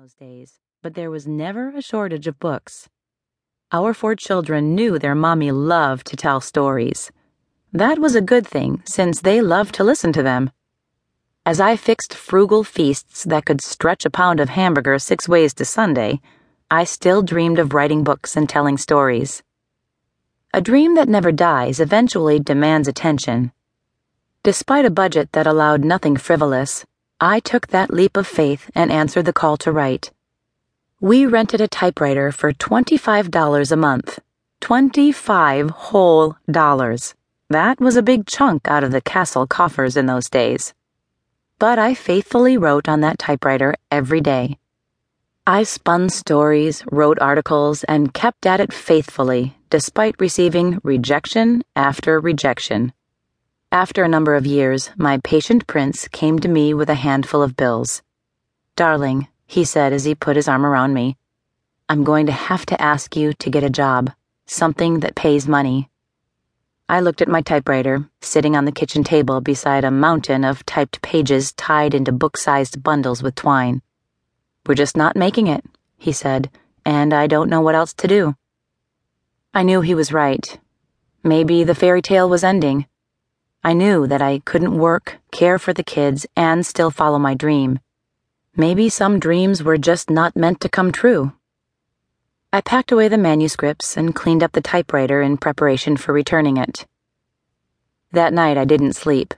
those days, but there was never a shortage of books. Our four children knew their mommy loved to tell stories. That was a good thing, since they loved to listen to them. As I fixed frugal feasts that could stretch a pound of hamburger six ways to Sunday, I still dreamed of writing books and telling stories. A dream that never dies eventually demands attention. Despite a budget that allowed nothing frivolous, I took that leap of faith and answered the call to write. We rented a typewriter for $25 a month. 25 whole dollars. That was a big chunk out of the castle coffers in those days. But I faithfully wrote on that typewriter every day. I spun stories, wrote articles, and kept at it faithfully, despite receiving rejection after rejection. After a number of years, my patient prince came to me with a handful of bills. Darling, he said as he put his arm around me, I'm going to have to ask you to get a job, something that pays money. I looked at my typewriter, sitting on the kitchen table beside a mountain of typed pages tied into book sized bundles with twine. We're just not making it, he said, and I don't know what else to do. I knew he was right. Maybe the fairy tale was ending. I knew that I couldn't work, care for the kids, and still follow my dream. Maybe some dreams were just not meant to come true. I packed away the manuscripts and cleaned up the typewriter in preparation for returning it. That night I didn't sleep.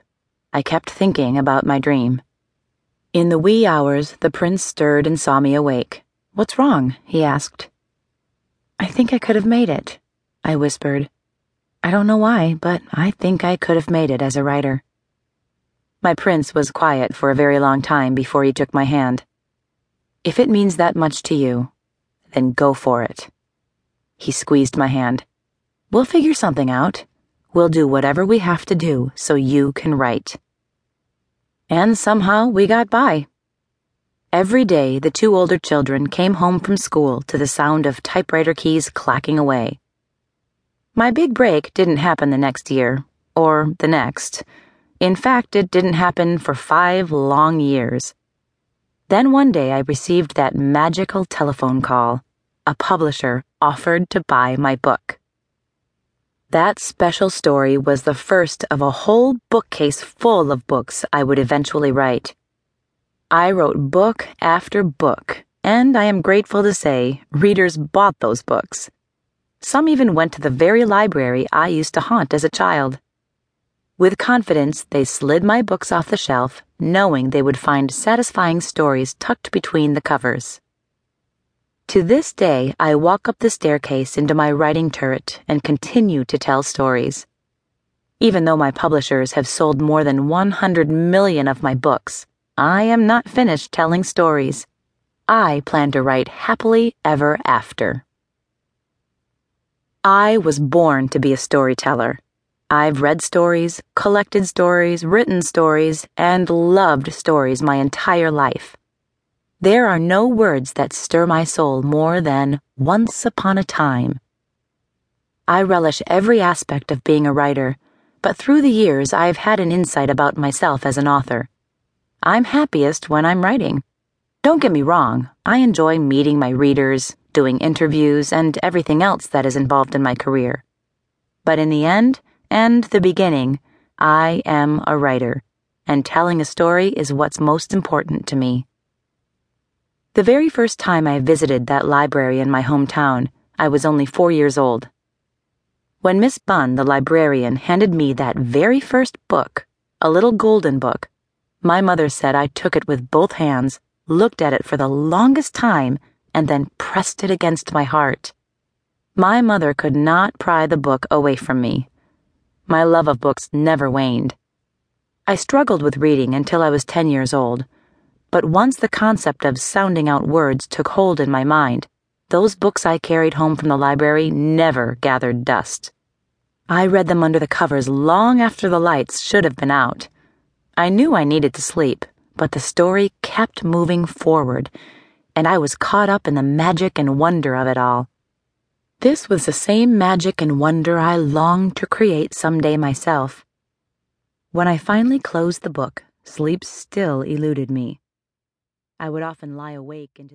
I kept thinking about my dream. In the wee hours, the prince stirred and saw me awake. What's wrong? he asked. I think I could have made it, I whispered. I don't know why, but I think I could have made it as a writer. My prince was quiet for a very long time before he took my hand. If it means that much to you, then go for it. He squeezed my hand. We'll figure something out. We'll do whatever we have to do so you can write. And somehow we got by. Every day, the two older children came home from school to the sound of typewriter keys clacking away. My big break didn't happen the next year, or the next. In fact, it didn't happen for five long years. Then one day I received that magical telephone call. A publisher offered to buy my book. That special story was the first of a whole bookcase full of books I would eventually write. I wrote book after book, and I am grateful to say readers bought those books. Some even went to the very library I used to haunt as a child. With confidence, they slid my books off the shelf, knowing they would find satisfying stories tucked between the covers. To this day, I walk up the staircase into my writing turret and continue to tell stories. Even though my publishers have sold more than 100 million of my books, I am not finished telling stories. I plan to write happily ever after. I was born to be a storyteller. I've read stories, collected stories, written stories, and loved stories my entire life. There are no words that stir my soul more than once upon a time. I relish every aspect of being a writer, but through the years I've had an insight about myself as an author. I'm happiest when I'm writing. Don't get me wrong, I enjoy meeting my readers, doing interviews, and everything else that is involved in my career. But in the end, and the beginning, I am a writer, and telling a story is what's most important to me. The very first time I visited that library in my hometown, I was only four years old. When Miss Bunn, the librarian, handed me that very first book, a little golden book, my mother said I took it with both hands, looked at it for the longest time, and then pressed it against my heart. My mother could not pry the book away from me. My love of books never waned. I struggled with reading until I was 10 years old, but once the concept of sounding out words took hold in my mind, those books I carried home from the library never gathered dust. I read them under the covers long after the lights should have been out. I knew I needed to sleep, but the story kept moving forward and I was caught up in the magic and wonder of it all. This was the same magic and wonder I longed to create someday myself. When I finally closed the book, sleep still eluded me. I would often lie awake into the